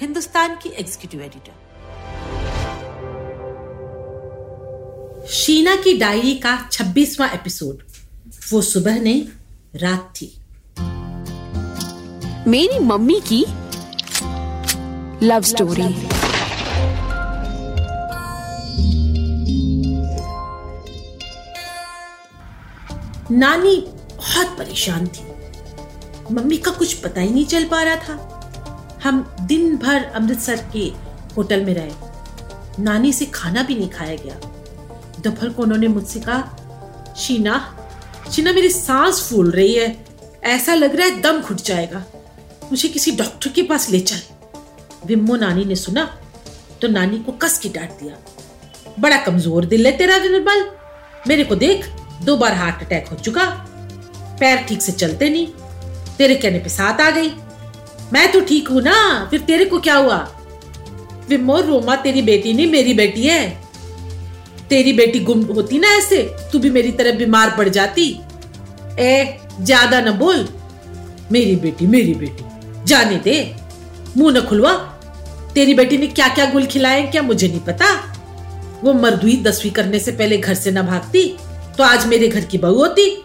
हिंदुस्तान की executive editor Sheena की diary का 26वां एपिसोड वो सुबह नहीं रात थी। मेरी मम्मी की लव स्टोरी नानी बहुत परेशान थी। मम्मी का कुछ पता ही नहीं चल पा रहा था। हम दिन भर अमृतसर के होटल में रहे। नानी से खाना भी नहीं खाया गया। दोपहर को उन्होंने मुझसे कहा, शीना शीना मेरी सांस फूल रही है। ऐसा लग रहा है दम घुट जाएगा। मुझे किसी डॉक्टर के पास ले चल। विम्मो नानी ने सुना तो नानी को कस के डांट दिया। बड़ा कमज़ोर दिल है तेरा विनरबल मेरे को देख, दो बार हार्ट अटैक हो चुका। पैर ठीक से चलते नहीं। तेरे कहने पे साथ आ गई। मैं तो ठीक हूँ ना। फिर तेरे को क्या हुआ? विमो रोमा, तेरी बेटी नहीं, मेरी बेटी है। तेरी बेटी गुम होती ना ऐसे, तू भी मेरी तरह बीमार पड़ जाती। ए, ज़्यादा ना बोल। मेरी बेटी मेरी बेटी, जाने दे। मुँह न खुलवा। तेरी बेटी ने क्या क्या गुल खिलाए क्या मुझे नहीं पता? वो मरदुई दसवीं करने से पहले घर से ना भागती तो आज मेरे घर की बहू होती।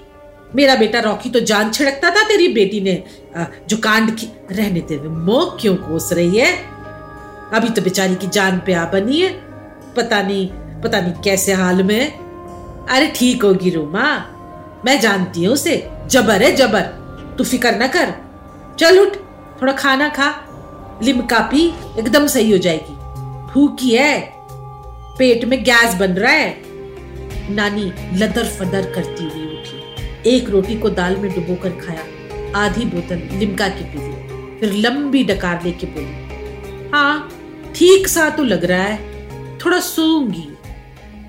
मेरा बेटा रॉकी तो जान छिड़कता था, तेरी बेटी ने जो कांड की, रहने दे, मोह क्यों कोस रही है? अभी तो बेचारी की जान पे आ बनी है। पता नहीं पता नहीं कैसे हाल में। अरे ठीक होगी रोमा, मैं जानती हूँ उसे। जबर है, जबर। तू फ़िक्र ना कर। चल उठ, थोड़ा खाना खा। लिमका पी एकदम सही हो जाएगी। भूखी है। पेट में गैस बन रहा है। नानी लदर फदर करती हुई एक रोटी को दाल में डुबोकर खाया। आधी बोतल लिमका की पी ली। फिर लंबी डकार लेके बोली हाँ ठीक सा तो लग रहा है, थोड़ा सोऊँगी।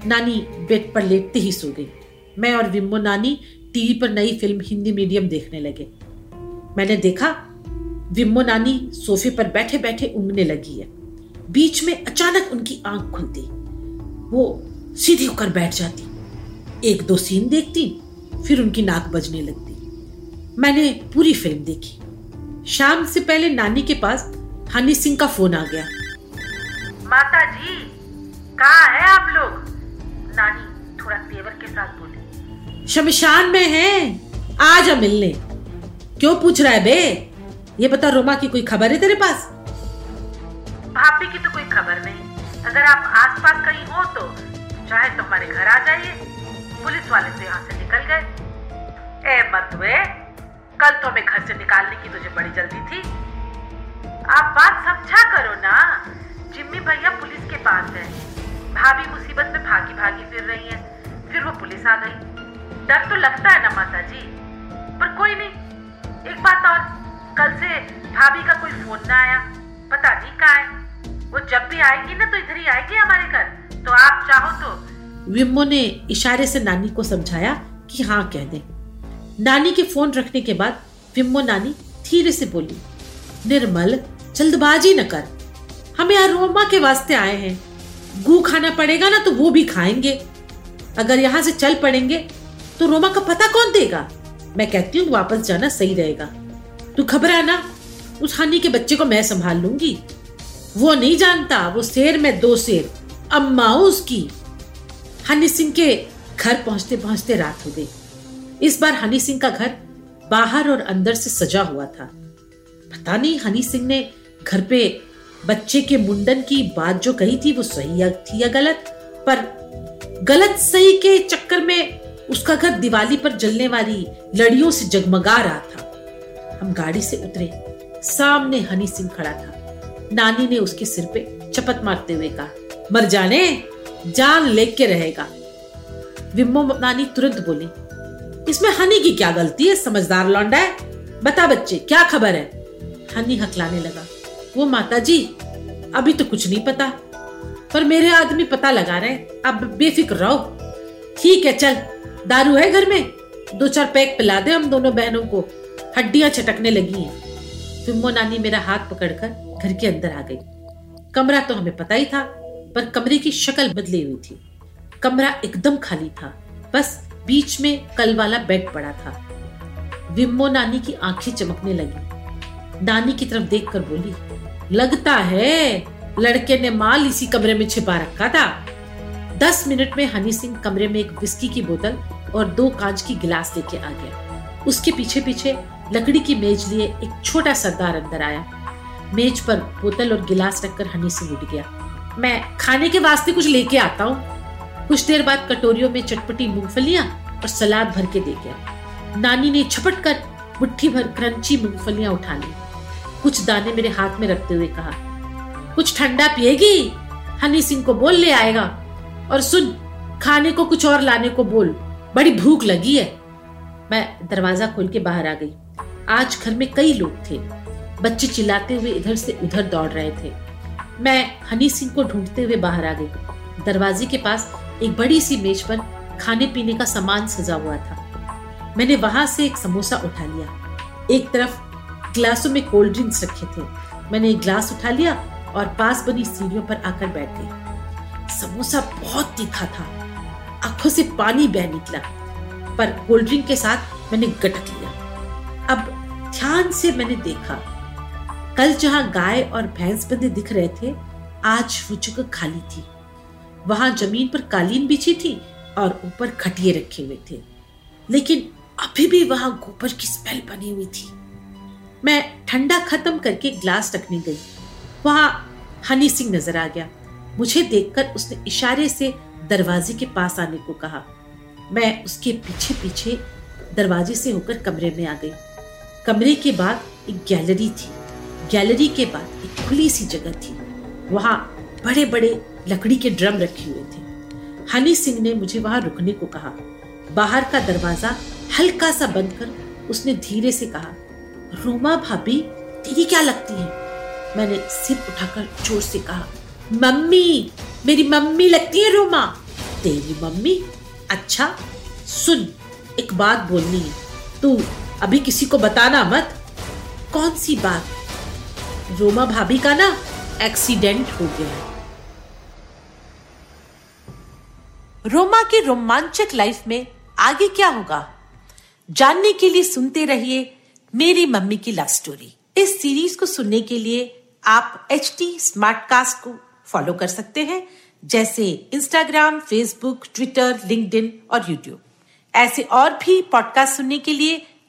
नानी बेड पर लेटते ही सो गई। मैं और विम्बो नानी टीवी पर नई फ़िल्म हिंदी मीडियम देखने लगे। मैंने देखा विम्बो नानी सोफे पर बैठे बैठे उंगने लगी है। बीच में अचानक उनकी आँख खुलती। वो सीधी होकर बैठ जाती। एक दो सीन देखती फिर उनकी नाक बजने लगती। मैंने पूरी फ़िल्म देखी। शाम से पहले नानी के पास हनी सिंह का फ़ोन आ गया। माता जी कहा है आप लोग? नानी थोड़ा तेवर के साथ बोली। शमशान में है। आ जा मिलने। क्यों पूछ रहा है बे? ये बता रोमा की कोई खबर है तेरे पास? भाभी की तो कोई खबर नहीं। अगर आप आसपास कहीं हो तो चाहे तो हमारे घर आ जाइए। पुलिस वाले तो यहाँ से निकल गए। ए मतवे कल तो हमें घर से निकालने की तुझे बड़ी जल्दी थी। आप बात समझा करो ना। जिम्मी भैया पुलिस के पास है। भाभी मुसीबत में भागी भागी फिर रही है। फिर वो पुलिस आ गई। डर तो लगता है ना माता जी पर कोई नहीं। एक बात और। कल से भाभी का कोई फ़ोन ना आया। पता नहीं कहा है। वो जब भी आएगी ना तो इधर ही आएगी हमारे घर। तो आप चाहो तो विम्मो ने इशारे से नानी को समझाया कि हाँ कह दे। नानी के फ़ोन रखने के बाद विम्मो नानी धीरे से बोली, निर्मल, जल्दबाजी न कर। हम यहाँ रोमा के वास्ते आए हैं। गू खाना पड़ेगा ना तो वो भी खाएँगे। अगर यहाँ से चल पड़ेंगे तो रोमा का पता कौन देगा? मैं कहती हूँ वापस जाना सही रहेगा। तू घबरा ना उस हानि के बच्चे को मैं संभाल लूँगी। वो नहीं जानता, वो शेर में दो शेर, अम्मा उसकी। हनी सिंह के घर पहुँचते पहुँचते रात हो गई। इस बार हनी सिंह का घर बाहर और अंदर से सजा हुआ था। पता नहीं हनी सिंह ने घर पे बच्चे के मुंडन की बात जो कही थी वो सही थी या गलत? पर गलत सही के चक्कर में उसका घर दिवाली पर जलने वाली लड़ियों से जगमगा रहा था। हम गाड़ी से उतरे। सामने हनी सिंह खड़ा था। नानी ने उसके सिर पे चपत मारते हुए कहा, मर जाने जान लेके रहेगा। विम्मो नानी तुरंत बोली, इसमें हनी की क्या गलती है, समझदार लौंडा है? बता बच्चे, क्या खबर है? हनी हकलाने लगा, वो माता जी अभी तो कुछ नहीं पता, पर मेरे आदमी पता लगा रहे अब बेफिक्र रहो। ठीक है, चल, दारू है घर में? दो चार पैक पिला दे हम दोनों बहनों को, हड्डियाँ चटकने लगी हैं। फिम्मो नानी मेरा हाथ पकड़कर घर के अंदर आ गई। कमरा तो हमें पता ही था पर कमरे की शक्ल बदली हुई थी। कमरा एकदम खाली था, बस बीच में कल वाला बेड पड़ा था। विम्मो नानी की आँखें चमकने लगी। नानी की तरफ़ देखकर बोली, लगता है लड़के ने माल इसी कमरे में छिपा रखा था। दस मिनट में हनी सिंह कमरे में एक विस्की की बोतल और दो कांच की गिलास लेके आ गया। उसके पीछे पीछे लकड़ी की मेज लिए एक छोटा सरदार अंदर आया। मेज पर बोतल और गिलास रखकर हनी सिंह उठ गया। मैं खाने के वास्ते कुछ लेके आता हूँ। कुछ देर बाद कटोरियों में चटपटी मूंगफलियाँ और सलाद भर के दे गया। नानी ने छपट कर मुट्ठी भर क्रंची मूंगफलियाँ उठा ली। कुछ दाने मेरे हाथ में रखते हुए कहा, कुछ ठंडा पिएगी? हनी सिंह को बोल ले आएगा। और सुन, खाने को कुछ और लाने को बोल। बड़ी भूख लगी है। मैं दरवाज़ा खोल के बाहर आ गई। आज घर में कई लोग थे। बच्चे चिल्लाते हुए इधर से उधर दौड़ रहे थे। मैं हनी सिंह को ढूंढते हुए बाहर आ गई। दरवाजे के पास एक बड़ी सी मेज पर खाने पीने का सामान सजा हुआ था। मैंने वहाँ से एक समोसा उठा लिया। एक तरफ़ ग्लासों में कोल्ड ड्रिंक्स रखे थे। मैंने एक ग्लास उठा लिया और पास बनी सीढ़ियों पर आकर बैठ गई। समोसा बहुत तीखा था। आँखों से पानी बह निकला। पर कोल्ड ड्रिंक के साथ मैंने गटक लिया। अब ध्यान से मैंने देखा कल जहाँ गाय और भैंस बंदे दिख रहे थे, आज वो जगह खाली थी। वहाँ ज़मीन पर कालीन बिछी थी और ऊपर खटिए रखे हुए थे। लेकिन अभी भी वहाँ गोबर की स्मेल बनी हुई थी। मैं ठंडा खत्म करके ग्लास रखने गई। वहाँ हनी सिंह नज़र आ गया। मुझे देखकर उसने इशारे से दरवाजे के पास आने को कहा। मैं उसके पीछे पीछे दरवाजे से होकर कमरे में आ गई। कमरे के बाद एक गैलरी थी। गैलरी के बाद एक खुली सी जगह थी। वहाँ बड़े बड़े लकड़ी के ड्रम रखे हुए थे। हनी सिंह ने मुझे वहाँ रुकने को कहा। बाहर का दरवाज़ा हल्का सा बंद कर उसने धीरे से कहा, रोमा भाभी, तेरी क्या लगती है? मैंने सिर उठाकर ज़ोर से कहा, मम्मी, मेरी मम्मी लगती है रोमा। तेरी मम्मी? अच्छा सुन, एक बात बोलनी है। तू अभी किसी को बताना मत। कौन सी बात रोमा भाभी का ना एक्सीडेंट हो गया रोमा की रोमांचक लाइफ में आगे क्या होगा? जानने के लिए सुनते रहिए मेरी मम्मी की लव स्टोरी इस सीरीज़ को सुनने के लिए आप एच टी स्मार्ट कास्ट को फॉलो कर सकते हैं, जैसे इंस्टाग्राम फेसबुक ट्विटर लिंक्डइन और यूट्यूब ऐसे और भी पॉडकास्ट सुनने के लिए